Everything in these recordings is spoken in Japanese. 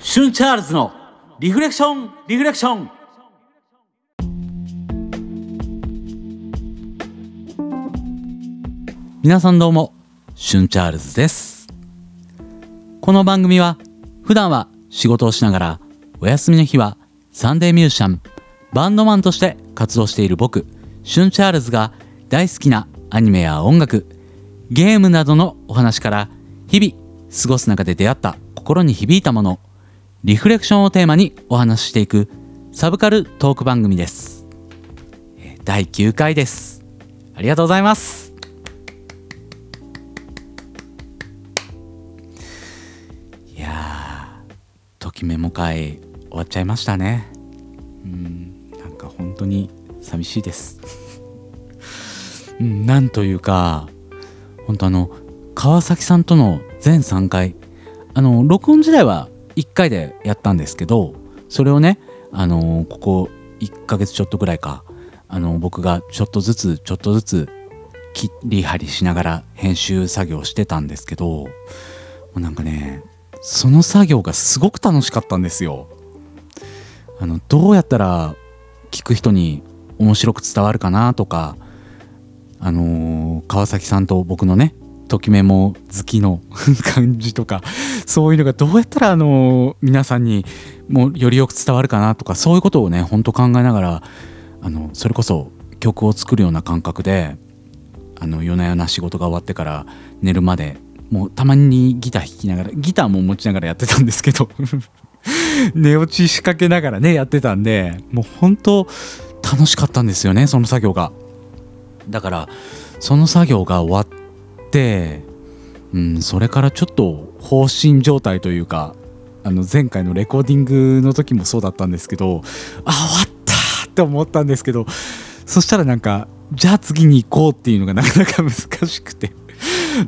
シュンチャールズのリフレクションリフレクション皆さんどうもシュンチャールズです.この番組は普段は仕事をしながらお休みの日はサンデーミュージシャンバンドマンとして活動している僕シュンチャールズが大好きなアニメや音楽ゲームなどのお話から日々過ごす中で出会った心に響いたもの。リフレクションをテーマにお話ししていくサブカルトーク番組です。えー第9回です。ありがとうございます。いやーときメモ会終わっちゃいましたね。うんなんか本当に寂しいです。うんなんというか本当あの川崎さんとの全3回あの録音時代は1回でやったんですけどそれをねあのここ1ヶ月ちょっとぐらいかあの僕がちょっとずつちょっとずつ切り張りしながら編集作業してたんですけどもうなんかねその作業がすごく楽しかったんですよ。あのどうやったら聞く人に面白く伝わるかなとかあのー川崎さんと僕のねときメモ好きの感じとかそういうのがどうやったらあの皆さんにもうよりよく伝わるかなとかそういうことをねほんと考えながらあのそれこそ曲を作るような感覚であの夜な夜な仕事が終わってから寝るまでもうたまにギター弾きながらギターも持ちながらやってたんですけど 寝落ち仕掛けながらねやってたんでもう本当楽しかったんですよねその作業が。だからその作業が終わ、うん、それからちょっと放心状態というかあの前回のレコーディングの時もそうだったんですけどあ終わったって思ったんですけどそしたらなんかじゃあ次に行こうっていうのがなかなか難しくて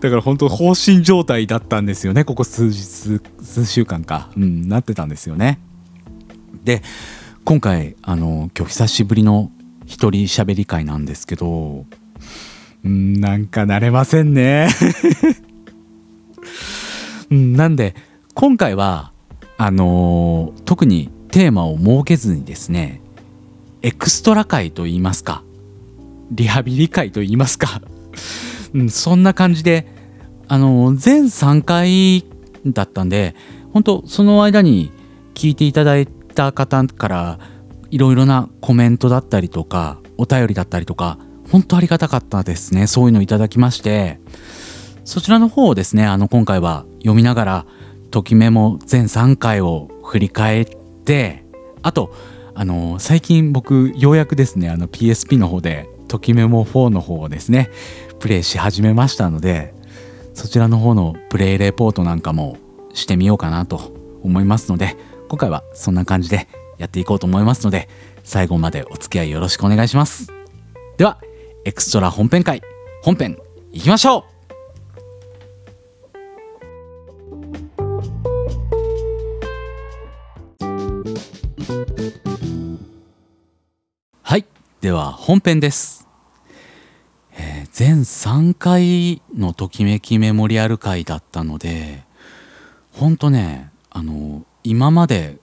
だから本当放心状態だったんですよねここ数日数週間か、うん、なってたんですよね。で今回あの今日久しぶりの一人喋り会なんですけどうんなんか慣れませんね。うんなんで今回はあのー特にテーマを設けずにですねエクストラ会と言いますかリハビリ会と言いますか、うん、そんな感じであのー全3回だったんで本当その間に聞いていただいた方からいろいろなコメントだったりとかお便りだったりとか本当ありがたかったですね。そういうのいただきまして。そちらの方をですねあの今回は読みながらときメモ全3回を振り返ってあとあの最近僕ようやくですねあの PSP の方でときメモ4の方をですねプレイし始めましたのでそちらの方のプレイレポートなんかもしてみようかなと思いますので今回はそんな感じでやっていこうと思いますので最後までお付き合いよろしくお願いします。ではエクストラ本編会本編いきましょう。はいでは本編です、えー全3回のときめきメモリアル回だったのでほんとねあの今まで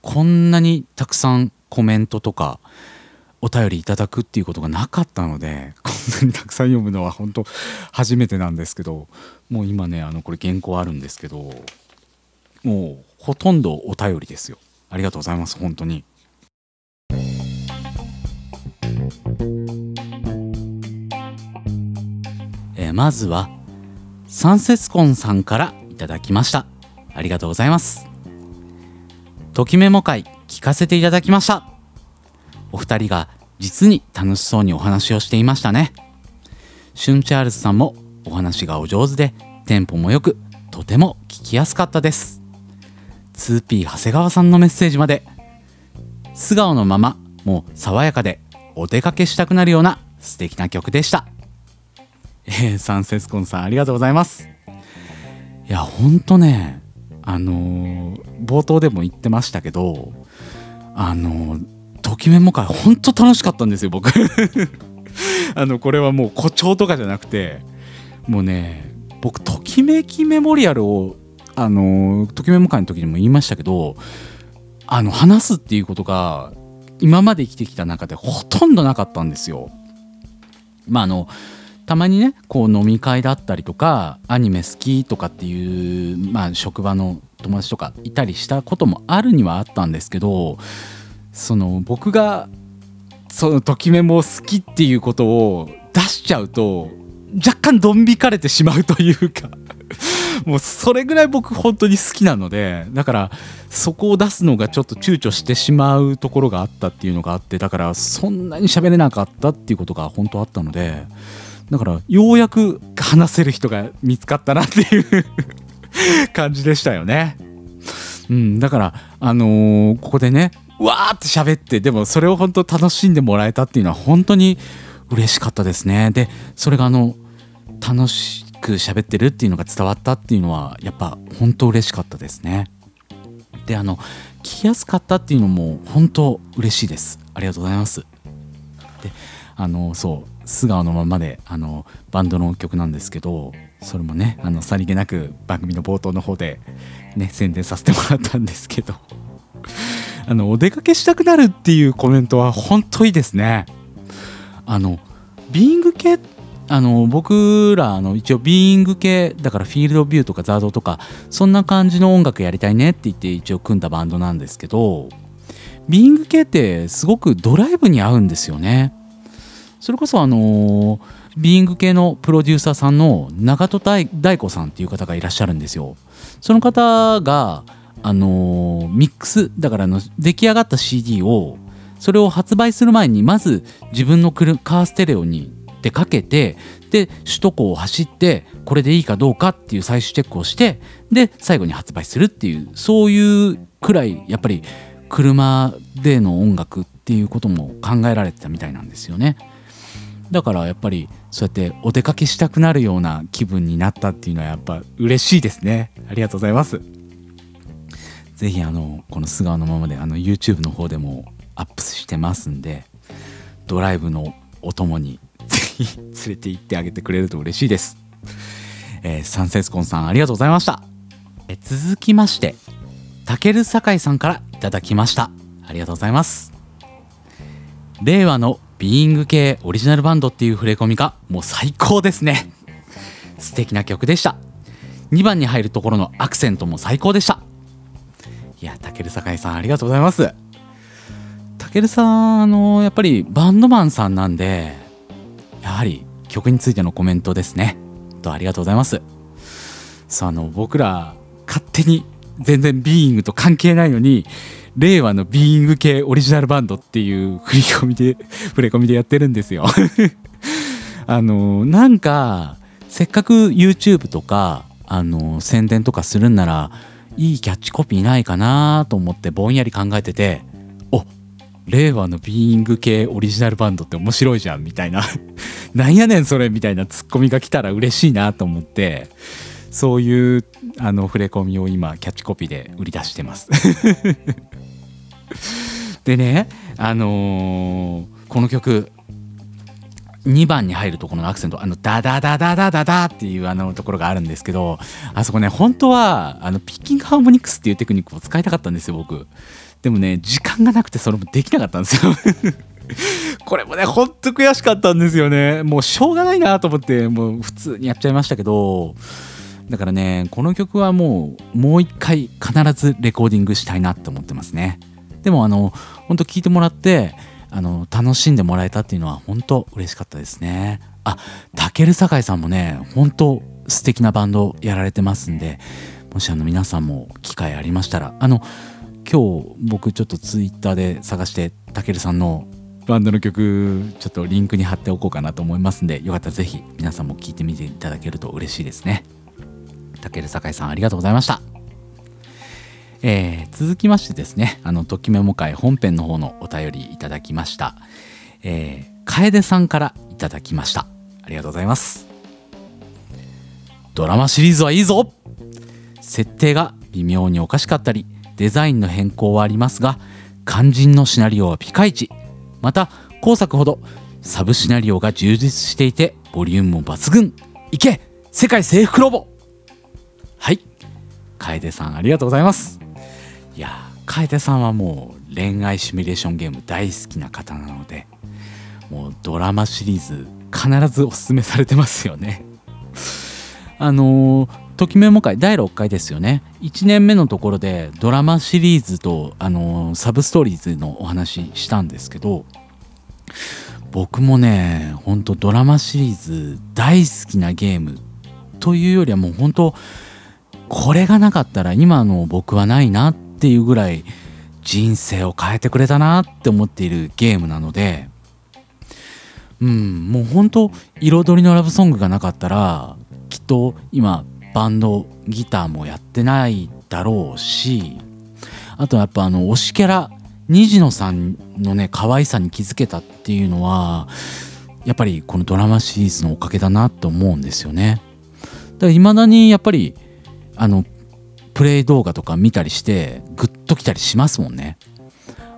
こんなにたくさんコメントとかお便りいただくっていうことがなかったので こんなにたくさん読むのは本当初めてなんですけどもう今ねあのこれ原稿あるんですけどもうほとんどお便りですよ。ありがとうございます本当に。えーまずは三節コンさんからいただきました。ありがとうございます。ときメモ会聞かせていただきました。お二人が実に楽しそうにお話をしていましたね。シュンチャールズさんもお話がお上手でテンポもよくとても聞きやすかったです。2P 長谷川さんのメッセージまで。素顔のままもう爽やかでお出かけしたくなるような素敵な曲でした。えー、サンセスコンさんありがとうございます。いやほんとねあのー冒頭でも言ってましたけどあのーときめも会ほんと楽しかったんですよ僕 あのこれはもう誇張とかじゃなくてもうね僕ときめきメモリアルをあのときメモ会の時にも言いましたけどあの話すっていうことが今まで生きてきた中でほとんどなかったんですよ。まああのたまにねこう飲み会だったりとかアニメ好きとかっていう、まあ、職場の友達とかいたりしたこともあるにはあったんですけどその僕がそのときめも好きっていうことを出しちゃうと若干ドン引かれてしまうというか もうそれぐらい僕本当に好きなのでだからそこを出すのがちょっと躊躇してしまうところがあったっていうのがあってだからそんなに喋れなかったっていうことが本当あったのでだからようやく話せる人が見つかったなっていう 感じでしたよね。うん、だからあのー、ここでねわーって喋ってでもそれを本当楽しんでもらえたっていうのは本当に嬉しかったですね。でそれがあの楽しく喋ってるっていうのが伝わったっていうのはやっぱ本当嬉しかったですね。であの聞きやすかったっていうのも本当嬉しいです。ありがとうございます。であのそう素顔のままであのバンドの曲なんですけどそれもねあのさりげなく番組の冒頭の方でね宣伝させてもらったんですけど。あのお出かけしたくなるっていうコメントは本当いいですね。あのビーング系あの僕らの一応ビーイング系だからフィールドビューとかザードとかそんな感じの音楽やりたいねって言って一応組んだバンドなんですけどビーイング系ってすごくドライブに合うんですよね。それこそあのビーイング系のプロデューサーさんの長戸大子さんっていう方がいらっしゃるんですよ。その方があのミックスだからの出来上がった CD をそれを発売する前にまず自分のカーステレオにでかけてで首都高を走ってこれでいいかどうかっていう最終チェックをしてで最後に発売するっていうそういうくらいやっぱり車での音楽っていうことも考えられてたみたいなんですよね。だからやっぱりそうやってお出かけしたくなるような気分になったっていうのはやっぱ嬉しいですね。ありがとうございます。ぜひあのこの素顔のままであの YouTube の方でもアップしてますんでドライブのお供に ぜひ連れて行ってあげてくれると嬉しいです、えー、サンセスコンさんありがとうございました、えー、続きましてたける酒井さんからいただきました。ありがとうございます。令和のビーイング系オリジナルバンドっていう触れ込みがもう最高ですね。素敵な曲でした。2番に入るところのアクセントも最高でした。いやたける酒井さんありがとうございます。たけるさんあのやっぱりバンドマンさんなんでやはり曲についてのコメントですね。とありがとうございます。そうあの僕ら勝手に全然ビーイングと関係ないのに令和のビーイング系オリジナルバンドっていう振り込みで 触れ込みでやってるんですよ。あのなんかせっかく YouTube とかあの宣伝とかするんならいいキャッチコピーないかなと思ってぼんやり考えててお令和のビーイング系オリジナルバンドって面白いじゃんみたいな。なんやねんそれみたいなツッコミが来たら嬉しいなと思ってそういうあの触れ込みを今キャッチコピーで売り出してます。でねあのー、この曲2番に入るところのアクセントあのダダダダダダダっていうあのところがあるんですけどあそこね本当はあのピッキングハーモニクスっていうテクニックを使いたかったんですよ僕。でもね時間がなくてそれもできなかったんですよ。これもねほんと悔しかったんですよね。もうしょうがないなと思ってもう普通にやっちゃいましたけどだからねこの曲はもうもう一回必ずレコーディングしたいなって思ってますね。でもあの本当聞いてもらってあの楽しんでもらえたっていうのは本当嬉しかったですね。あたける酒井さんもね本当素敵なバンドやられてますんでもしあの皆さんも機会ありましたらあの今日僕ちょっとツイッターで探してたけるさんのバンドの曲ちょっとリンクに貼っておこうかなと思いますんでよかったら是非皆さんも聴いてみていただけると嬉しいですね。たける酒井さんありがとうございました。えー、続きましてですねあのときメモ会本編の方のお便りいただきました、えー、楓さんからいただきました。ありがとうございます。ドラマシリーズはいいぞ。設定が微妙におかしかったりデザインの変更はありますが肝心のシナリオはピカイチ。また後作ほどサブシナリオが充実していてボリュームも抜群。いけ!世界征服ロボ!はい。楓さんありがとうございます。いや楓さんはもう恋愛シミュレーションゲーム大好きな方なのでもうドラマシリーズ必ずおすすめされてますよね。あのときメモ会第6回ですよね。1年目のところでドラマシリーズとあのサブストーリーズのお話したんですけど僕もねほんとドラマシリーズ大好きなゲームというよりはもう本当これがなかったら今の僕はないなっっていうぐらい人生を変えてくれたなって思っているゲームなのでうんもう本当彩りのラブソングがなかったらきっと今バンドギターもやってないだろうしあとやっぱあの推しキャラ虹野さんのね可愛さに気づけたっていうのはやっぱりこのドラマシリーズのおかげだなと思うんですよね。だから未だにやっぱりあのプレイ動画とか見たりしてグッときたりしますもんね。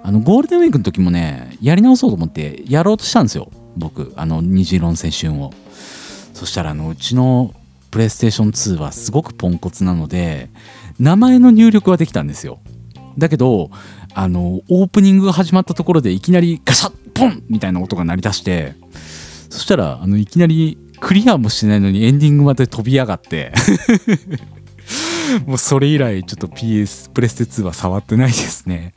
あのゴールデンウィークの時もねやり直そうと思ってやろうとしたんですよ僕あの虹色の青春を。そしたらあのうちのプレイステーション2はすごくポンコツなので名前の入力はできたんですよ。だけどあのオープニングが始まったところでいきなりガシャッポンみたいな音が鳴り出してそしたらあのいきなりクリアもしてないのにエンディングまで飛び上がってもうそれ以来ちょっと PS プレステ2は触ってないですね。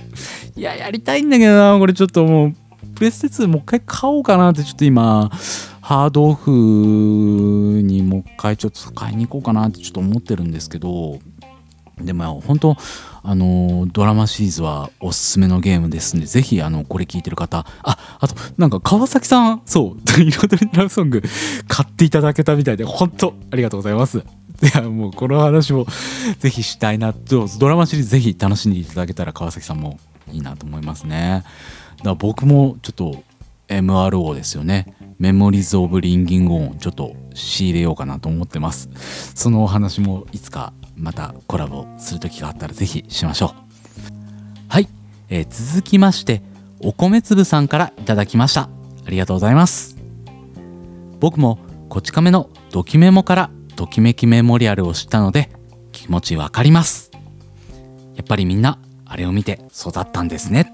いややりたいんだけどな。これちょっともうプレステ2もう一回買おうかなってちょっと今ハードオフにもう一回ちょっと買いに行こうかなってちょっと思ってるんですけど。でも本当あのドラマシリーズはおすすめのゲームですんでぜひあのこれ聞いてる方。ああとなんか川崎さんそう「彩りのラブソング」買っていただけたみたいで本当ありがとうございます。いやもうこの話もぜひしたいなとドラマシリーズぜひ楽しんでいただけたら川崎さんもいいなと思いますね。だから僕もちょっと MRO ですよねメモリーズ・オブ・リンギング・オンちょっと仕入れようかなと思ってます。そのお話もいつかまたコラボする時があったらぜひしましょう。はい、えー、続きましてお米粒さんからいただきました。ありがとうございます。僕もこち亀のドキメモからときめきメモリアルを知ったので気持ちわかります。やっぱりみんなあれを見て育ったんですね。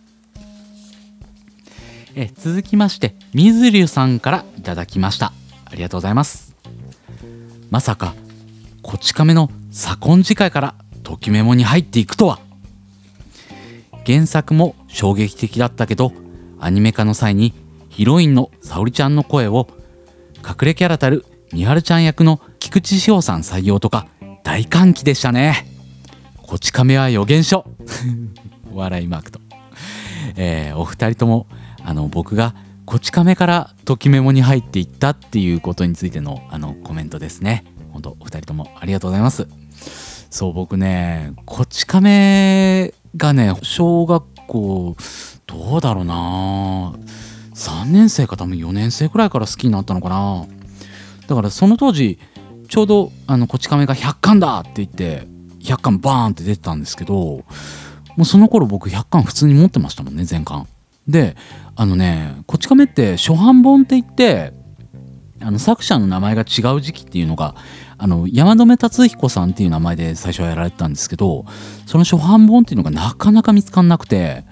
え続きまして水流さんからいただきました。ありがとうございます。まさかこち亀の左近次回からときメモに入っていくとは。原作も衝撃的だったけどアニメ化の際にヒロインの沙織ちゃんの声を隠れキャラたるみはるちゃん役の菊池志保さん採用とか大歓喜でしたね。こち亀は予言書。笑いマークと、えー、お二人ともあの僕がこち亀からときメモに入っていったっていうことについてのあのコメントですね。本当お二人ともありがとうございます。そう僕ねこち亀がね小学校どうだろうな。3年生か多分4年生くらいから好きになったのかな。だからその当時ちょうどあのこち亀が100巻だって言って100巻バーンって出てたんですけどもうその頃僕100巻普通に持ってましたもんね全巻。であのねこち亀って初版本って言ってあの作者の名前が違う時期っていうのがあの山留達彦さんっていう名前で最初はやられてたんですけどその初版本っていうのがなかなか見つかんなくて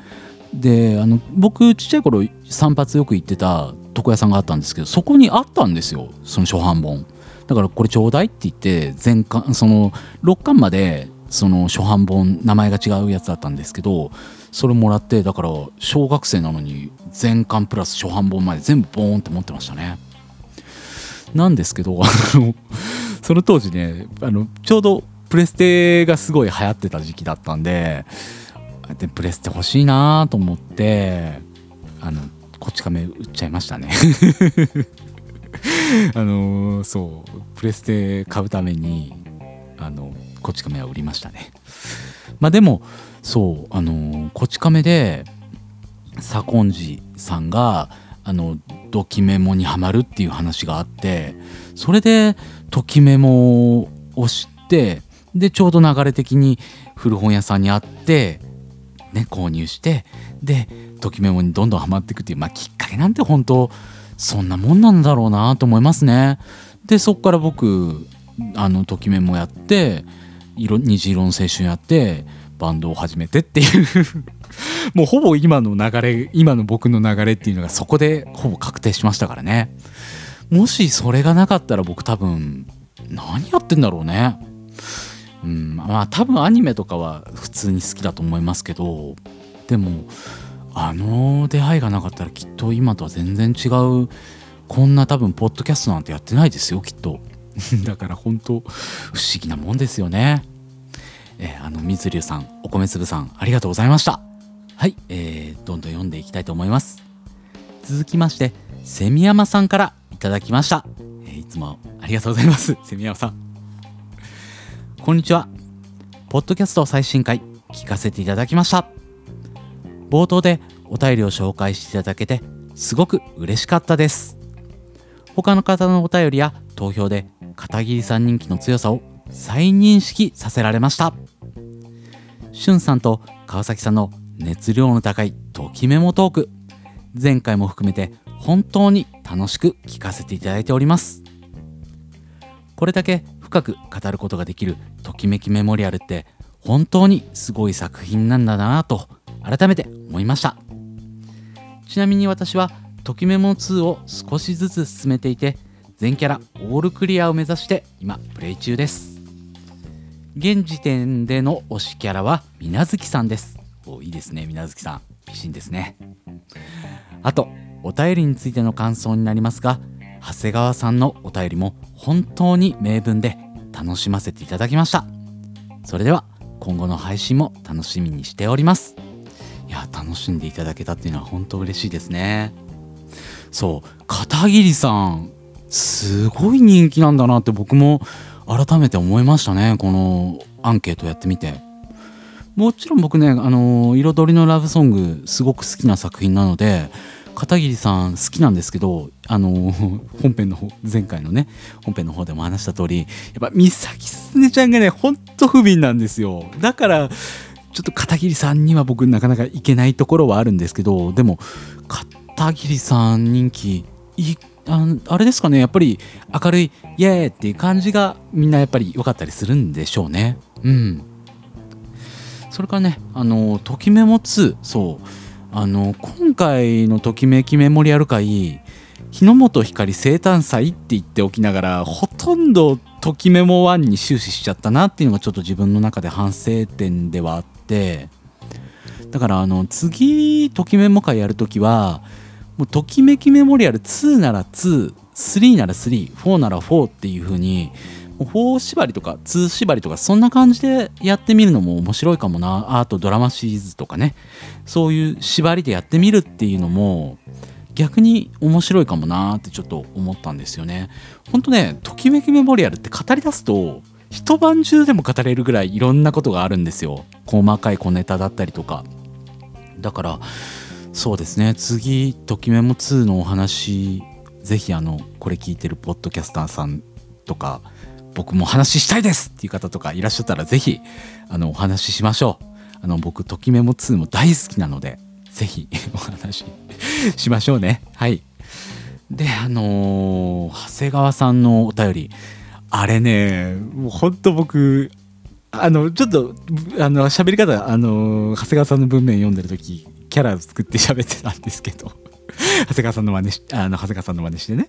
であの僕ちっちゃい頃散髪よく行ってた床屋さんがあったんですけどそこにあったんですよその初版本。だからこれちょうだいって言って全巻その6巻までその初版本名前が違うやつだったんですけどそれもらってだから小学生なのに全巻プラス初版本まで全部ボーンって持ってましたね。なんですけどあのその当時ねあのちょうどプレステがすごい流行ってた時期だったんででプレステ欲しいなと思ってあのこち亀売っちゃいましたね。あのそうプレステ買うためにあのこち亀は売りましたね。まあでもそうあのこち亀で左近次さんがあのドキメモにはまるっていう話があってそれでときメモを知ってでちょうど流れ的に古本屋さんにあってね購入してでときメモにどんどんハマっていくっていうまあきっかけなんて本当そんなもんなんだろうなと思いますね。でそっから僕あのときめもやって色虹色の青春やってバンドを始めてっていう。もうほぼ今の流れ今の僕の流れっていうのがそこでほぼ確定しましたからね。もしそれがなかったら僕多分何やってんだろうね。うん。まあ多分アニメとかは普通に好きだと思いますけどでもあの出会いがなかったらきっと今とは全然違うこんな多分ポッドキャストなんてやってないですよきっと。だから本当不思議なもんですよね。えー、あの水流さんお米粒さんありがとうございました。はい、えー、どんどん読んでいきたいと思います。続きましてセミヤマさんからいただきました、えー、いつもありがとうございますセミヤマさん。こんにちは。ポッドキャスト最新回聞かせていただきました。冒頭でお便りを紹介していただけてすごく嬉しかったです。他の方のお便りや投票で片桐さん人気の強さを再認識させられました。しゅんさんと川崎さんの熱量の高いときメモトーク前回も含めて本当に楽しく聞かせていただいております。これだけ深く語ることができるときめきメモリアルって本当にすごい作品なんだなぁと改めて思いました。ちなみに私はときメモ2を少しずつ進めていて全キャラオールクリアを目指して今プレイ中です。現時点での推しキャラは水無月さんです。おいいですね水無月さん。美人ですね。あとお便りについての感想になりますが長谷川さんのお便りも本当に名文で楽しませていただきました。それでは今後の配信も楽しみにしております。いや楽しんでいただけたっていうのは本当嬉しいですね。そう片桐さんすごい人気なんだなって僕も改めて思いましたねこのアンケートやってみて。もちろん僕ねあの彩りのラブソングすごく好きな作品なので片桐さん好きなんですけどあの本編の方前回のね本編の方でも話した通りやっぱ三崎すねちゃんがねほんと不憫なんですよ。だからちょっと片桐さんには僕なかなかいけないところはあるんですけどでも片桐さん人気いああれですかねやっぱり明るいイエーイっていう感じがみんなやっぱり良かったりするんでしょうね。うん。それからねあの「ときメモ2」そう。あの今回の「ときめきメモリアル会」日の本光生誕祭って言っておきながらほとんどときメモ1に終始しちゃったなっていうのがちょっと自分の中で反省点ではあってだからあの次ときメモ会やるときはもうときめきメモリアル2なら23なら34なら4っていう風に4縛りとか2縛りとかそんな感じでやってみるのも面白いかもなあとドラマシリーズとかねそういう縛りでやってみるっていうのも逆に面白いかもなってちょっと思ったんですよね。ほんとねときめきメモリアルって語り出すと一晩中でも語れるぐらいいろんなことがあるんですよ細かい小ネタだったりとかだからそうですね次「ときメモ2」のお話ぜひあのこれ聞いてるポッドキャスターさんとか僕も話したいですっていう方とかいらっしゃったらぜひあのお話ししましょう。あの僕ときメモ2も大好きなのでぜひ お話しましょうね。はい。であのー、長谷川さんのお便り。あれねもうほんと僕あのちょっとあの喋り方あの長谷川さんの文面読んでる時キャラ作って喋ってたんですけど。長谷川さんの真似しあの長谷川さんの真似してね。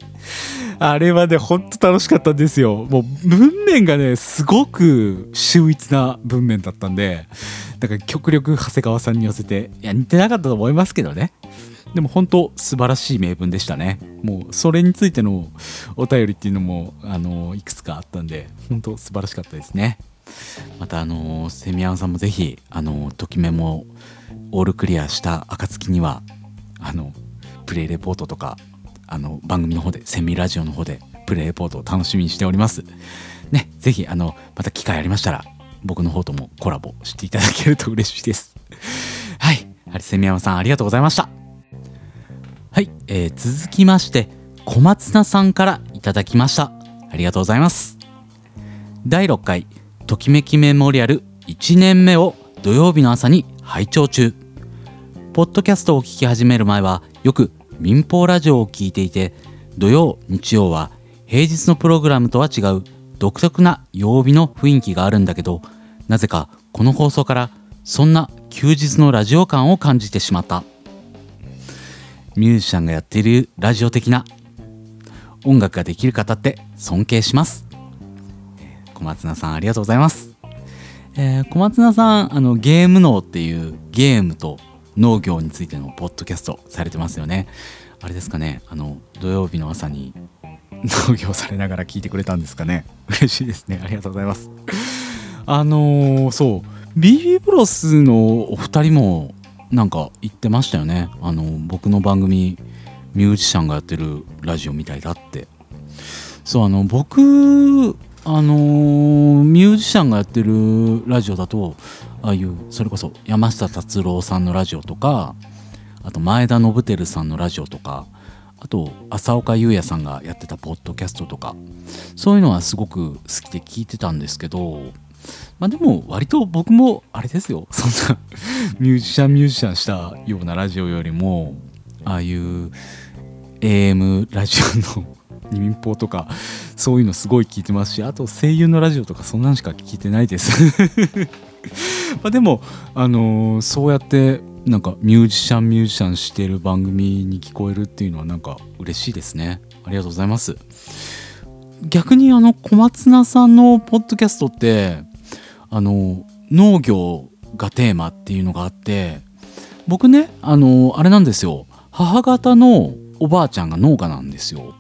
あれはねほんと楽しかったんですよ。もう文面がねすごく秀逸な文面だったんでだから極力長谷川さんに寄せていや似てなかったと思いますけどね。でも本当素晴らしい名文でしたね。もうそれについてのお便りっていうのもあのいくつかあったんで本当素晴らしかったですね。またあのセミアンさんもぜひあのときめもオールクリアした暁にはあのプレイレポートとかあの番組の方でセミラジオの方でプレイレポートを楽しみにしております。ねぜひあのまた機会ありましたら僕の方ともコラボしていただけると嬉しいです。はいハリセミヤマさんありがとうございました。はい、えー、続きまして小松菜さんからいただきました。ありがとうございます。第6回ときめきメモリアル1年目を土曜日の朝に拝聴中。ポッドキャストを聞き始める前はよく民放ラジオを聞いていて土曜日曜は平日のプログラムとは違う独特な曜日の雰囲気があるんだけどなぜかこの放送からそんな休日のラジオ感を感じてしまった。ミュージシャンがやっているラジオ的な音楽ができる方って尊敬します。小松菜さんありがとうございます。えー、小松菜さんあのゲーム脳っていうゲームと農業についてのポッドキャストされてますよね。あれですかね。あの土曜日の朝に 農業されながら聞いてくれたんですかね。嬉しいですね。ありがとうございます。あのー、そう。BB プロスのお二人もなんか言ってましたよね。あの僕の番組ミュージシャンがやってるラジオみたいだって。そうあの僕あのー、ミュージシャンがやってるラジオだとああいうそれこそ山下達郎さんのラジオとかあと前田信輝さんのラジオとかあと浅岡優也さんがやってたポッドキャストとかそういうのはすごく好きで聞いてたんですけどまあでも割と僕もあれですよ。そんなミュージシャンミュージシャンしたようなラジオよりもああいう AM ラジオの民放とかそういうのすごい聞いてますしあと声優のラジオとかそんなんしか聞いてないです。までもあのー、そうやってなんかミュージシャンミュージシャンしてる番組に聞こえるっていうのはなんか嬉しいですね。ありがとうございます。逆にあの小松菜さんのポッドキャストってあの農業がテーマっていうのがあって僕ねあのあれなんですよ。母方のおばあちゃんが農家なんですよ。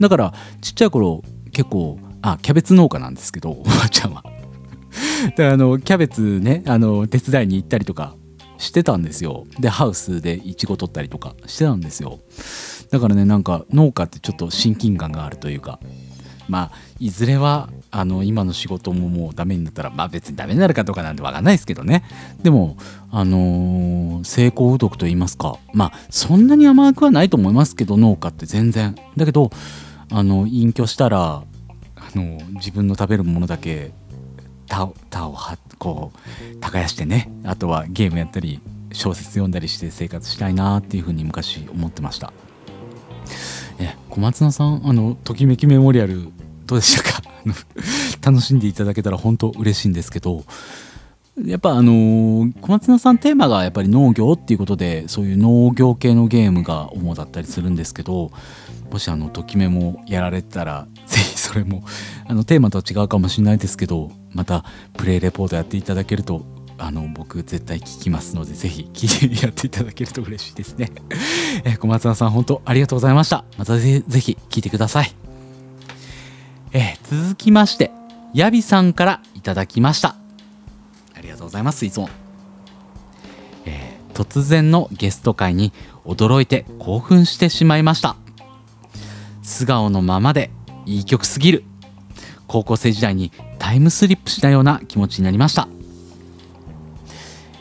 だからちっちゃい頃結構あキャベツ農家なんですけどおばあちゃんは。であのキャベツねあの手伝いに行ったりとかしてたんですよ。でハウスでイチゴ取ったりとかしてたんですよ。だからねなんか農家ってちょっと親近感があるというかまあいずれはあの今の仕事ももうダメになったらまあ別にダメになるかどうかなんて分かんないですけどね。でもあのー、成功うどくと言いますかまあそんなに甘くはないと思いますけど農家って全然。だけどあの隠居したらあの自分の食べるものだけ田田をはこう耕してねあとはゲームやったり小説読んだりして生活したいなっていうふうに昔思ってました。え小松菜さんあのときめきメモリアルどうでしたか？楽しんでいただけたら本当嬉しいんですけどやっぱあのー、小松菜さんテーマがやっぱり農業っていうことでそういう農業系のゲームが主だったりするんですけどもしあのときめもやられてたらぜひそれもあのテーマとは違うかもしれないですけどまたプレイレポートやっていただけるとあの僕絶対聞きますのでぜひ聞いてやっていただけると嬉しいですね。え小松菜さん本当ありがとうございました。またぜぜひ聞いてください。え続きましてヤビさんからいただきました。ありがとうございますいつも、えー、突然のゲスト会に驚いて興奮してしまいました。素顔のままでいい曲すぎる。高校生時代にタイムスリップしたような気持ちになりました、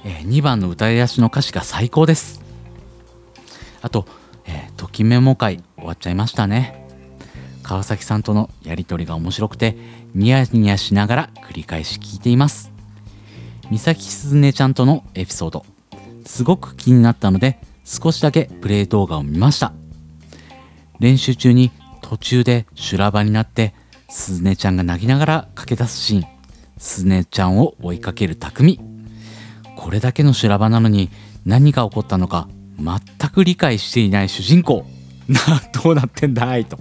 えー、2番の歌い出しの歌詞が最高です。あと、えー、ときメモ会終わっちゃいましたね。川崎さんとのやり取りが面白くてニヤニヤしながら繰り返し聞いています。美咲すずねちゃんとのエピソード。すごく気になったので少しだけプレイ動画を見ました。練習中に途中で修羅場になってすずねちゃんが泣きながら駆け出すシーン。すずねちゃんを追いかける匠。これだけの修羅場なのに何が起こったのか全く理解していない主人公。などうなってんだい？と。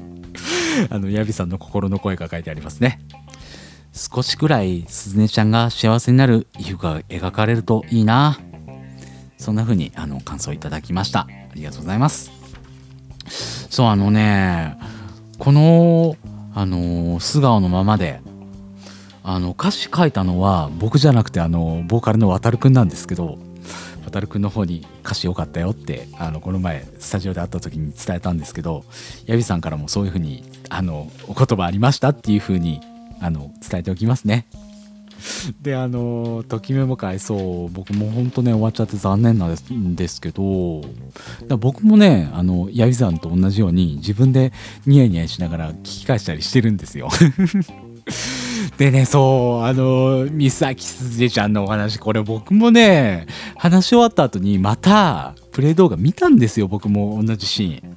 あのヤビさんの心の声が書いてありますね。少しくらいすずねちゃんが幸せになる皮膚が描かれるといいな。そんな風にあの感想いただきました。ありがとうございます。そうあのねこのあの素顔のままであの歌詞書いたのは僕じゃなくてあのボーカルの渡くんなんですけど渡くんの方に歌詞良かったよってあのこの前スタジオで会った時に伝えたんですけどヤビさんからもそういうふうにあのお言葉ありましたっていうふうにあの伝えておきますね。であのときめも会そう僕も本当ね終わっちゃって残念なんですけど僕もねあのヤビさんと同じように自分でニヤニヤしながら聞き返したりしてるんですよ。でねそうあの三崎すずちゃんのお話これ僕もね話し終わった後にまたプレイ動画見たんですよ僕も同じシーン。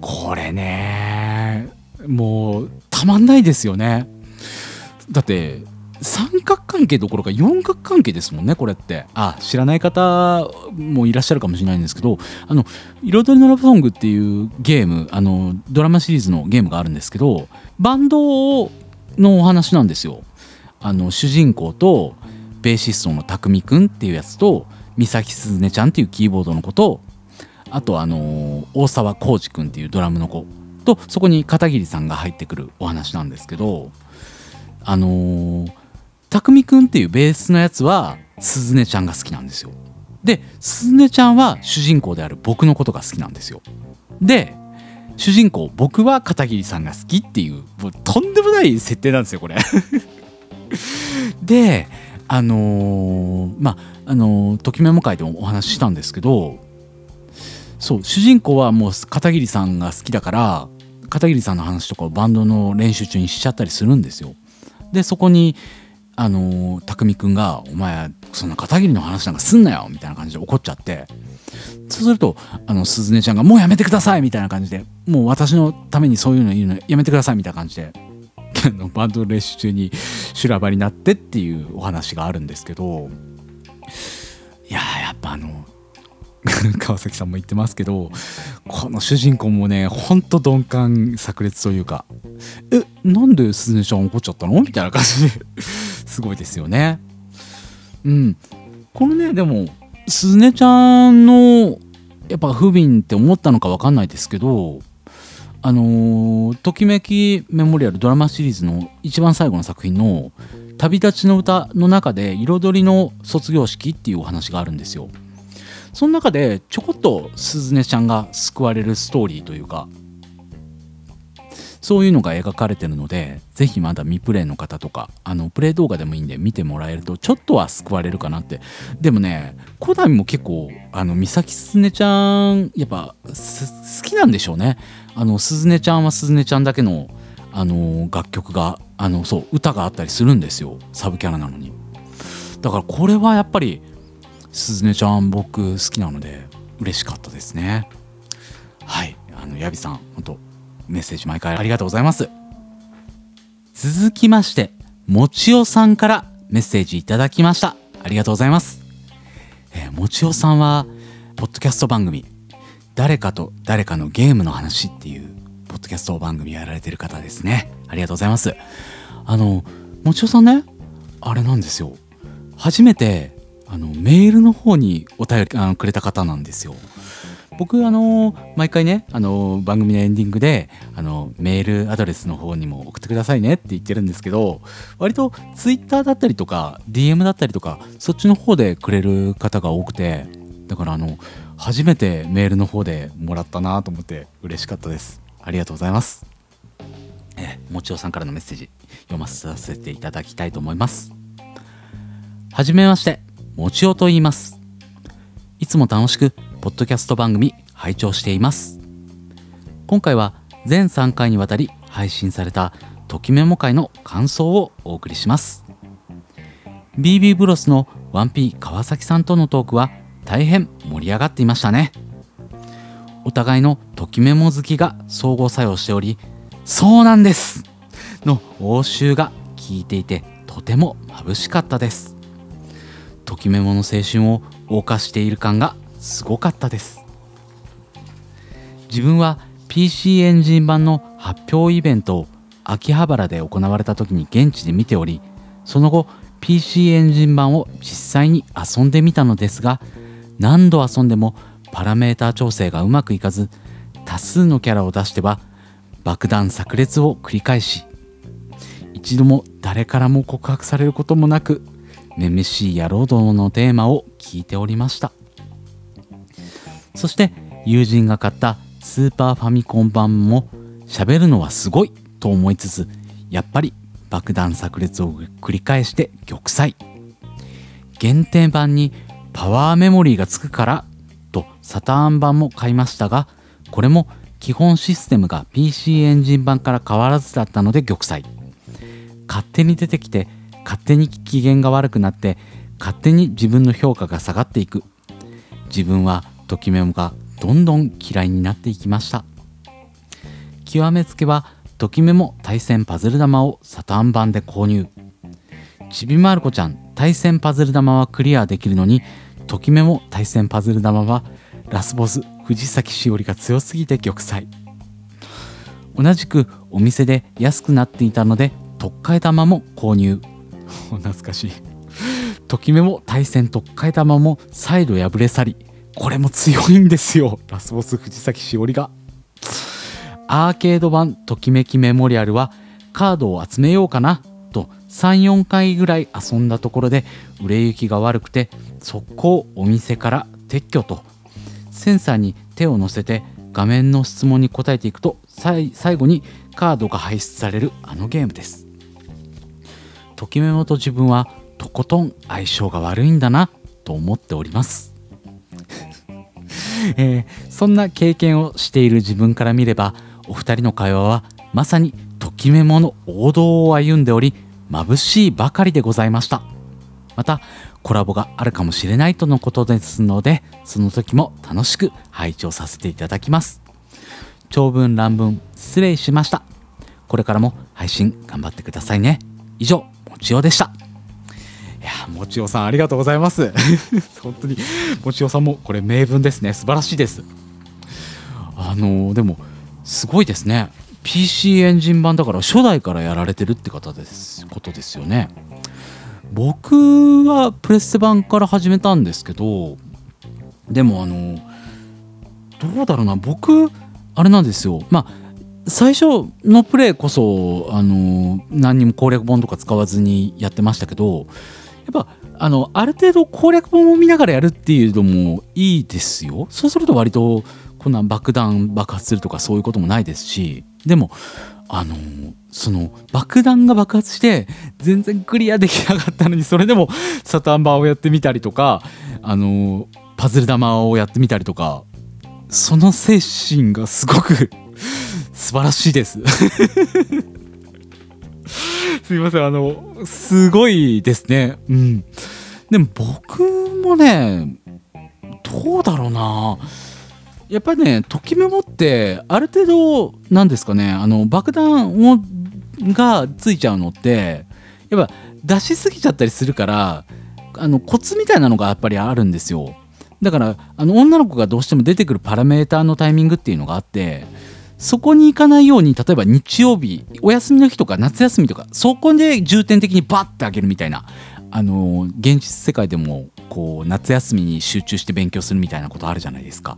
これねもうたまんないですよね。だって三角関係どころか四角関係ですもんねこれって。あ知らない方もいらっしゃるかもしれないんですけど「あの彩りのラブソング」っていうゲームあのドラマシリーズのゲームがあるんですけどバンドのお話なんですよ。あの主人公とベーシストの匠くんっていうやつと三崎すずねちゃんっていうキーボードの子とあとあの大沢浩二くんっていうドラムの子とそこに片桐さんが入ってくるお話なんですけどあのー、匠くんっていうベースのやつはすずねちゃんが好きなんですよ。ですずねちゃんは主人公である僕のことが好きなんですよ。で主人公僕は片桐さんが好きっていうもうとんでもない設定なんですよこれ。であのー、まああのー、ときメモ会でもお話ししたんですけどそう主人公はもう片桐さんが好きだから片桐さんの話とかをバンドの練習中にしちゃったりするんですよ。でそこにあの匠くんが「お前そんな片桐の話なんかすんなよ」みたいな感じで怒っちゃって。そうするとあの鈴音ちゃんが「もうやめてください」みたいな感じで「もう私のためにそういうの言うのやめてください」みたいな感じで バンドの練習中に修羅場になってっていうお話があるんですけどいややっぱあの 川崎さんも言ってますけどこの主人公もねほんと鈍感炸裂というかえなんで鈴音ちゃん怒っちゃったの？みたいな感じで すごいですよね。うん。このねでも鈴音ちゃんのやっぱ不憫って思ったのか分かんないですけどあの、ときめきメモリアルドラマシリーズの一番最後の作品の「旅立ちの歌」の中で「彩りの卒業式」っていうお話があるんですよ。その中でちょこっと鈴音ちゃんが救われるストーリーというかそういうのが描かれてるのでぜひまだ未プレイの方とかあのプレイ動画でもいいんで見てもらえるとちょっとは救われるかなって。でもねコナミも結構あの三崎すずねちゃんやっぱ好きなんでしょうね。あのすずねちゃんはすずねちゃんだけのあの楽曲があのそう歌があったりするんですよ。サブキャラなのに。だからこれはやっぱりすずねちゃん僕好きなので嬉しかったですね。はい。あのヤビさん本当メッセージ毎回ありがとうございます。続きましてもちおさんからメッセージいただきました。ありがとうございます、えー、もちおさんはポッドキャスト番組誰かと誰かのゲームの話っていうポッドキャスト番組やられてる方ですね。ありがとうございます。あのもちおさんねあれなんですよ。初めてあのメールの方にお便りあのくれた方なんですよ。僕あの毎回ねあの番組のエンディングであのメールアドレスの方にも送ってくださいねって言ってるんですけど割とツイッターだったりとか DM だったりとかそっちの方でくれる方が多くてだからあの初めてメールの方でもらったなと思って嬉しかったです。ありがとうございます。えもちおさんからのメッセージ読ませさせていただきたいと思います。はじめまして。もちおと言います。いつも楽しく、ポッドキャスト番組拝聴しています。今回は全3回にわたり配信されたときメモ会の感想をお送りします。BB ブロスの 1P 川崎さんとのトークは大変盛り上がっていましたね。お互いのときメモ好きが相互作用しており、そうなんですの応酬が聞いていてとても眩しかったです。ときめもの青春を謳歌している感がすごかったです。自分は PC エンジン版の発表イベントを秋葉原で行われた時に現地で見ておりその後 PC エンジン版を実際に遊んでみたのですが何度遊んでもパラメータ調整がうまくいかず多数のキャラを出しては爆弾炸裂を繰り返し一度も誰からも告白されることもなくめめしい野郎どものテーマを聞いておりました。そして友人が買ったスーパーファミコン版も喋るのはすごいと思いつつやっぱり爆弾炸裂を繰り返して玉砕。限定版にパワーメモリーがつくからとサターン版も買いましたがこれも基本システムが PC エンジン版から変わらずだったので玉砕。勝手に出てきて勝手に機嫌が悪くなって勝手に自分の評価が下がっていく。自分はときめもがどんどん嫌いになっていきました。極めつけはときメモ対戦パズル玉をサタン版で購入。ちびまる子ちゃん対戦パズル玉はクリアできるのにときメモ対戦パズル玉はラスボス藤崎しおりが強すぎて玉砕。同じくお店で安くなっていたので特会玉も購入。懐かしい。ときメモ対戦特会玉も再度破れ去りこれも強いんですよ。ラスボス藤崎しおりが。アーケード版ときめきメモリアルはカードを集めようかなと34回ぐらい遊んだところで売れ行きが悪くて速攻お店から撤去と。センサーに手を乗せて画面の質問に答えていくと最後にカードが排出されるあのゲームです。ときメモと自分はとことん相性が悪いんだなと思っております。えー、そんな経験をしている自分から見ればお二人の会話はまさにときメモの王道を歩んでおり眩しいばかりでございました。またコラボがあるかもしれないとのことですのでその時も楽しく拝聴させていただきます。長文乱文失礼しました。これからも配信頑張ってくださいね。以上。もちおでした。いやもちおさんありがとうございます。本当にもちおさんもこれ名文ですね。素晴らしいです。あのー、でもすごいですね。PC エンジン版だから初代からやられてるって方ですことですよね。僕はプレステ版から始めたんですけどでもあのどうだろうな。僕あれなんですよ。まあ最初のプレイこそあの何にも攻略本とか使わずにやってましたけどやっぱあのある程度攻略本を見ながらやるっていうのもいいですよ。そうすると割とこんな爆弾爆発するとかそういうこともないですしでもあのその爆弾が爆発して全然クリアできなかったのにそれでもサタンバーをやってみたりとかあのパズル玉をやってみたりとかその精神がすごく素晴らしいです。すいませんあのすごいですね。うん。でも僕もねどうだろうな。やっぱりねときメモってある程度なんですかね。あの爆弾をがついちゃうのってやっぱ出しすぎちゃったりするからあのコツみたいなのがやっぱりあるんですよ。だからあの女の子がどうしても出てくるパラメーターのタイミングっていうのがあってそこに行かないように例えば日曜日お休みの日とか夏休みとかそこで重点的にバッてあげるみたいなあの現実世界でもこう夏休みに集中して勉強するみたいなことあるじゃないですか。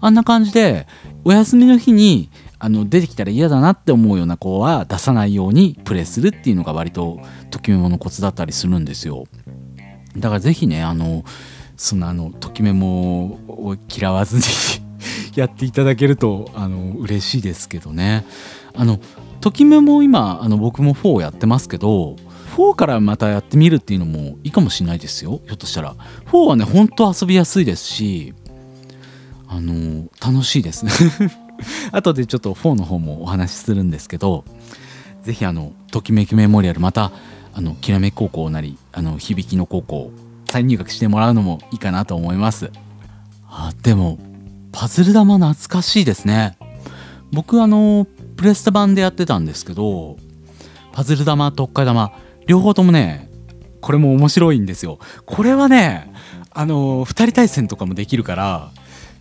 あんな感じでお休みの日にあの出てきたら嫌だなって思うような子は出さないようにプレイするっていうのが割とときメモのコツだったりするんですよだから是非ねあのそのあのときメモを嫌わずにやっていただけるとあの嬉しいですけどね。あのときメモ今あの僕も4やってますけど4からまたやってみるっていうのもいいかもしれないですよ。ひょっとしたら。4はねほんと遊びやすいですしあの楽しいですね。後でちょっと4の方もお話しするんですけど是非あのときめきメモリアルまたあのきらめき高校なりあの響きの高校再入学してもらうのもいいかなと思います。あでもパズル玉懐かしいですね。僕あのプレステ版でやってたんですけどパズル玉特化玉両方ともねこれも面白いんですよ。これはねあの2人対戦とかもできるから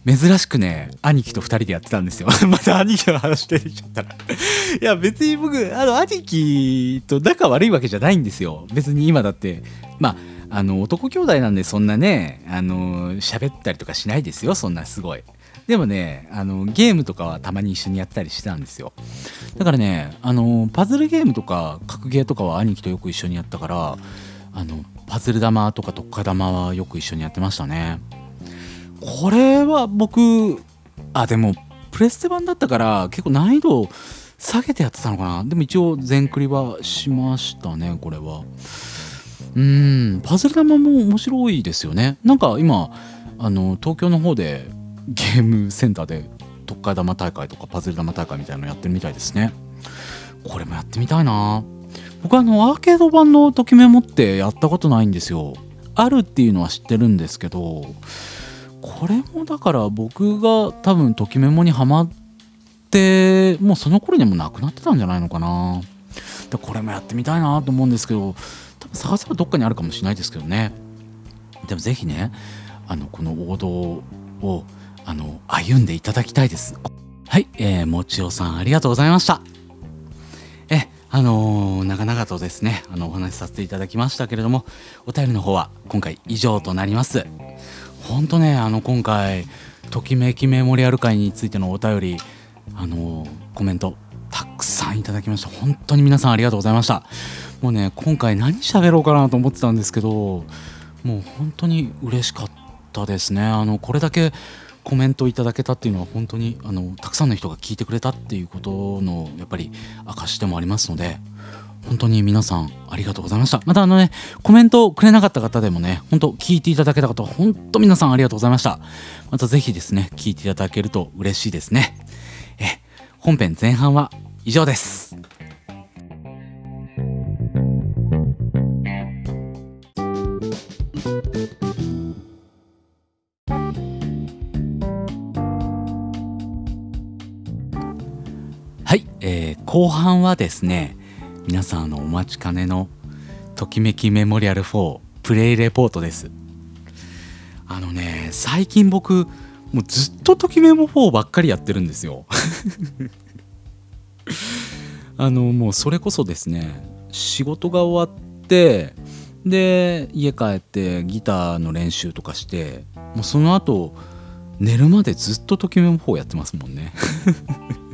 珍しくね兄貴と2人でやってたんですよ。また兄貴の話出てきちゃったらいや別に僕あの兄貴と仲悪いわけじゃないんですよ。別に今だってまああの男兄弟なんでそんなねあの喋ったりとかしないですよ。そんなすごい。でもねあのゲームとかはたまに一緒にやったりしてたんですよ。だからねあのパズルゲームとか格ゲーとかは兄貴とよく一緒にやったからあのパズル玉とか特化玉はよく一緒にやってましたね。これは僕あでもプレステ版だったから結構難易度下げてやってたのかな。でも一応全クリはしましたねこれは。うんパズル玉も面白いですよね。なんか今あの東京の方でゲームセンターで特化玉大会とかパズル玉大会みたいなのやってるみたいですね。これもやってみたいな。僕あのアーケード版のときメモってやったことないんですよ。あるっていうのは知ってるんですけどこれもだから僕が多分ときメモにはまってもうその頃にもなくなってたんじゃないのかな。でこれもやってみたいなと思うんですけど多分探せばどっかにあるかもしれないですけどね。でも是非ねあのこの王道をあの歩んでいただきたいです。はい、えー、もちおさんありがとうございました。えあのー、長々とですねあのお話しさせていただきましたけれどもお便りの方は今回以上となります。ほんとねあの今回ときめきメモリアル会についてのお便りあのー、コメントたくさんいただきました。本当に皆さんありがとうございました。もうね今回何喋ろうかなと思ってたんですけどもう本当に嬉しかったですね。あのこれだけコメントいただけたっていうのは本当にあのたくさんの人が聞いてくれたっていうことのやっぱり証でもありますので本当に皆さんありがとうございました。またあのねコメントくれなかった方でもね本当聞いていただけた方本当皆さんありがとうございました。また是非ですね聞いていただけると嬉しいですね。え本編前半は以上です。後半はですね皆さんのお待ちかねのときめきメモリアル4プレイレポートです。あのね最近僕もうずっとときメモ4ばっかりやってるんですよ。あのもうそれこそですね仕事が終わってで家帰ってギターの練習とかしてもうその後寝るまでずっとときメモ4やってますもんね。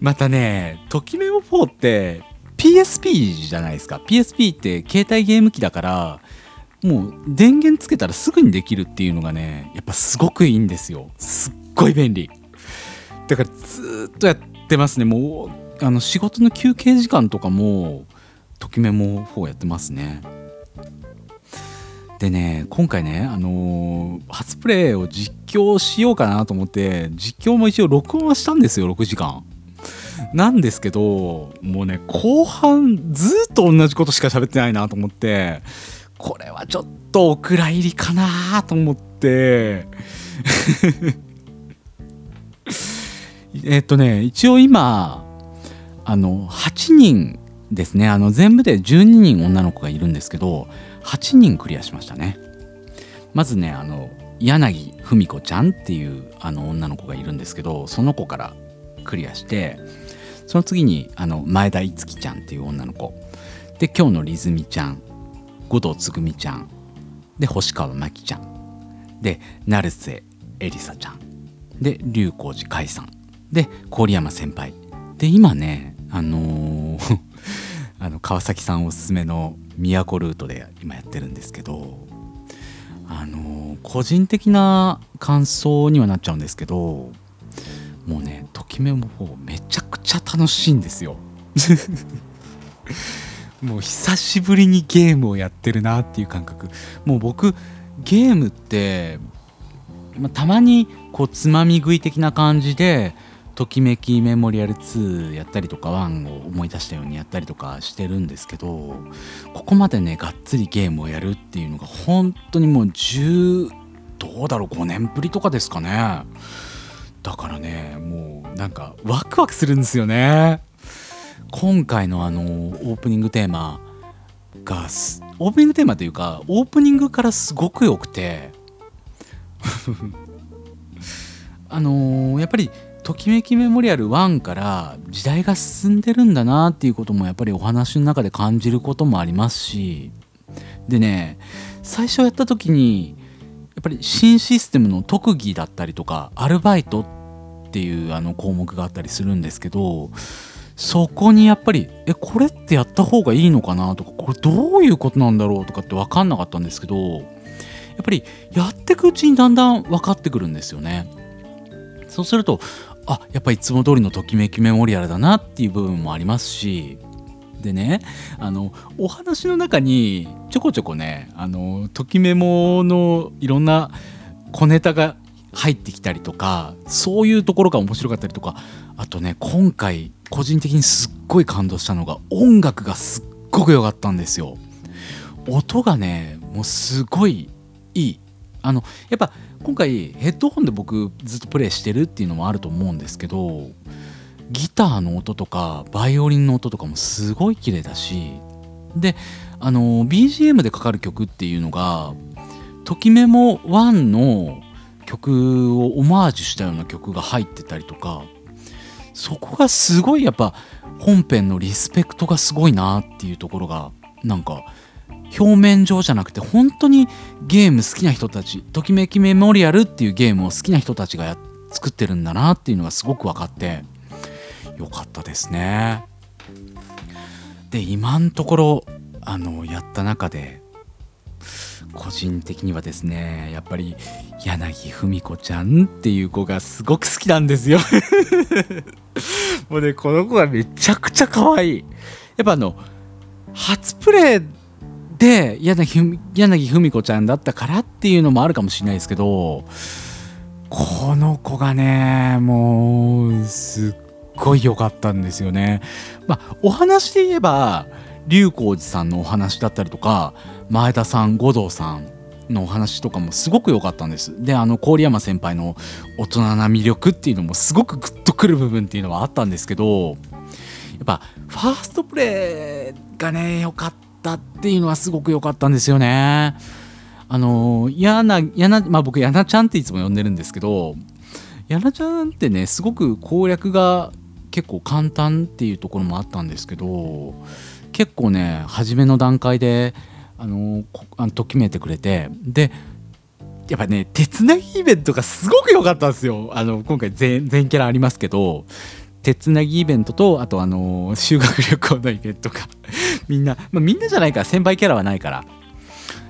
またねときメモ4って PSP じゃないですか。PSP って携帯ゲーム機だからもう電源つけたらすぐにできるっていうのがねやっぱすごくいいんですよ。すっごい便利。だからずっとやってますね。もうあの仕事の休憩時間とかもときメモ4やってますね。でね今回ねあのー、初プレイを実況しようかなと思って実況も一応録音はしたんですよ6時間。なんですけどもうね後半ずっと同じことしか喋ってないなと思ってこれはちょっとお蔵入りかなと思って。えっとね一応今あの8人ですね。あの全部で12人女の子がいるんですけど8人クリアしましたね。まずねあの柳文子ちゃんっていうあの女の子がいるんですけどその子からクリアしてその次にあの前田いつきちゃんっていう女の子。で今日のりずみちゃん。五道つぐみちゃん。で星川真希ちゃん。で成瀬えりさちゃん。で龍光寺海さん。で郡山先輩。で今ねあのー あの川崎さんおすすめの都ルートで今やってるんですけどあのー、個人的な感想にはなっちゃうんですけどもうねときめもめちゃくちゃ楽しいんですよ。もう久しぶりにゲームをやってるなっていう感覚。もう僕ゲームって、まあ、たまにこうつまみ食い的な感じでときめきメモリアル2やったりとか1を思い出したようにやったりとかしてるんですけどここまでねがっつりゲームをやるっていうのが本当にもう10どうだろう5年ぶりとかですかね。だからねもうなんかワクワクするんですよね。今回のあのオープニングテーマがオープニングテーマというかオープニングからすごく良くて。あのー、やっぱり「ときめきメモリアル1」から時代が進んでるんだなっていうこともやっぱりお話の中で感じることもありますし。でね最初やった時にやっぱり新システムの特技だったりとかアルバイトっていうあの項目があったりするんですけどそこにやっぱりえこれってやった方がいいのかなとかこれどういうことなんだろうとかって分かんなかったんですけどやっぱりやっていくうちにだんだん分かってくるんですよね。そうするとあやっぱいつも通りのときめきメモリアルだなっていう部分もありますしでねあのお話の中にちょこちょこねあのときメモのいろんな小ネタが入ってきたりとかそういうところが面白かったりとかあとね今回個人的にすっごい感動したのが音楽がすっごく良かったんですよ。音がねもうすごいいい。あのやっぱ今回ヘッドホンで僕ずっとプレイしてるっていうのもあると思うんですけどギターの音とかバイオリンの音とかもすごい綺麗だしであの BGM でかかる曲っていうのが「ときメモ1」の曲をオマージュしたような曲が入ってたりとかそこがすごいやっぱ本編のリスペクトがすごいなっていうところがなんか表面上じゃなくて本当にゲーム好きな人たち「ときめきメモリアル」っていうゲームを好きな人たちが作ってるんだなっていうのがすごく分かってよかったですね。で今のところあのやった中で個人的にはですねやっぱり柳文子ちゃんっていう子がすごく好きなんですよ もうねこの子がめちゃくちゃ可愛いやっぱあの初プレイで柳柳文子ちゃんだったからっていうのもあるかもしれないですけどこの子がねもうすっごい良かったんですよね。まあ、お話で言えば龍光寺さんのお話だったりとか前田さん五道さんのお話とかもすごく良かったんです。であの郡山先輩の大人な魅力っていうのもすごくグッとくる部分っていうのはあったんですけどやっぱファーストプレーがね良かったっていうのはすごく良かったんですよね。あのやなやなまあ僕やなちゃんっていつも呼んでるんですけどやなちゃんってねすごく攻略が結構簡単っていうところもあったんですけど結構ね初めの段階であのあのときめいてくれてでやっぱね手つなぎイベントがすごく良かったんですよ。あの今回全全キャラありますけど手つなぎイベントとあとあの修学旅行のイベントが みんな、まあ、みんなじゃないから先輩キャラはないから。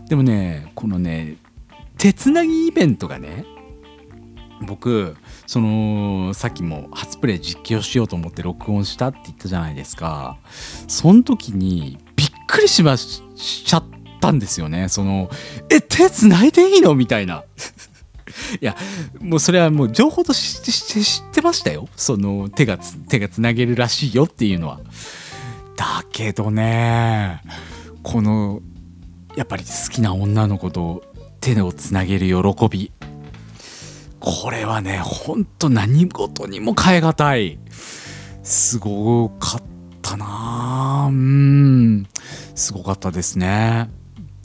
でもねこのね手つなぎイベントがね僕そのさっきも初プレイ実況しようと思って録音したって言ったじゃないですか。その時にびっくりしましちゃったんですよね。そのえ手つないでいいの？みたいな。いやもうそれはもう情報として知ってましたよ。その手が手がつなげるらしいよっていうのは。だけどねこのやっぱり好きな女の子と手をつなげる喜び。これはねほんと何事にも代え難い。すごかったなうん。すごかったですね。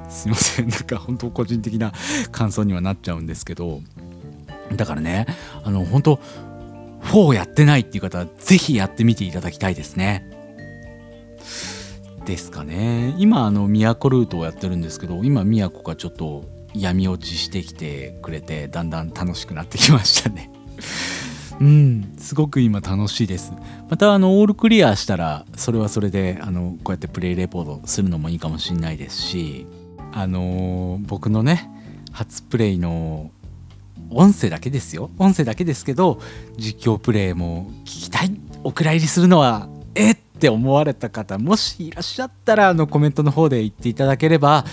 すいません。なんか本当個人的な感想にはなっちゃうんですけど。だからねあの本当4やってないっていう方は是非やってみていただきたいですね。ですかね。今あの都ルートをやってるんですけど今都がちょっと闇落ちしてきてくれてだんだん楽しくなってきましたね。うんすごく今楽しいです。またあのオールクリアしたらそれはそれであのこうやってプレイレポートするのもいいかもしれないですしあのー、僕のね初プレイの音声だけですよ。音声だけですけど実況プレイも聞きたい。お蔵入りするのはえって思われた方もしいらっしゃったらあのコメントの方で言っていただければ、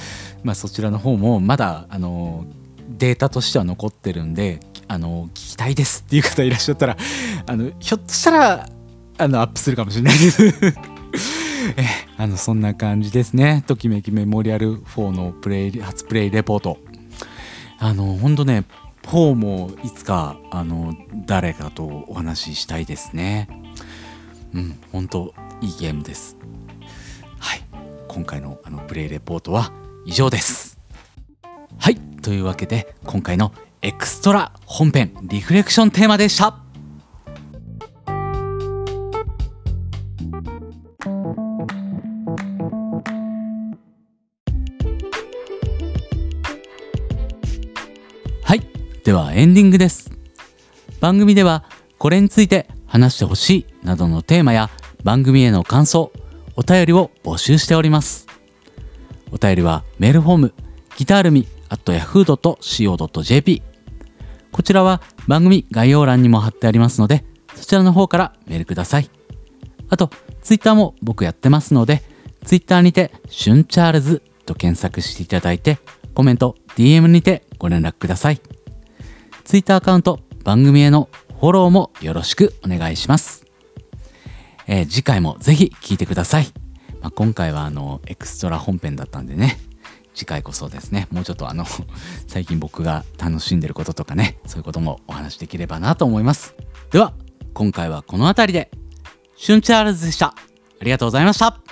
まあ、そちらの方もまだあのデータとしては残ってるんであの聞きたいですっていう方いらっしゃったらあのひょっとしたらあのアップするかもしれないです。えあのそんな感じですね。ときめきメモリアル4のプレイ初プレイレポート。あのほんとね4もいつかあの誰かとお話ししたいですね。うん本当いいゲームです。はい。今回のあのプレイレポートは以上です。はい。というわけで今回のエクストラ本編リフレクションテーマでした。ではエンディングです番組ではこれについて話してほしいなどのテーマや番組への感想、お便りを募集しております。お便りはメールフォーム、ギタールミ at yahoo.co.jp こちらは番組概要欄にも貼ってありますので、そちらの方からメールください。あと、ツイッターも僕やってますので、ツイッターにて、シュンチャールズと検索していただいて、コメント、DM にてご連絡ください。ツイッターアカウント、番組へのフォローもよろしくお願いします。えー、次回もぜひ聴いてください。まあ、今回はあの、エクストラ本編だったんでね、次回こそですね。もうちょっとあの 最近僕が楽しんでることとかね。そういうこともお話しできればなと思います。では今回はこの辺りで。シュンチャールズでした。ありがとうございました。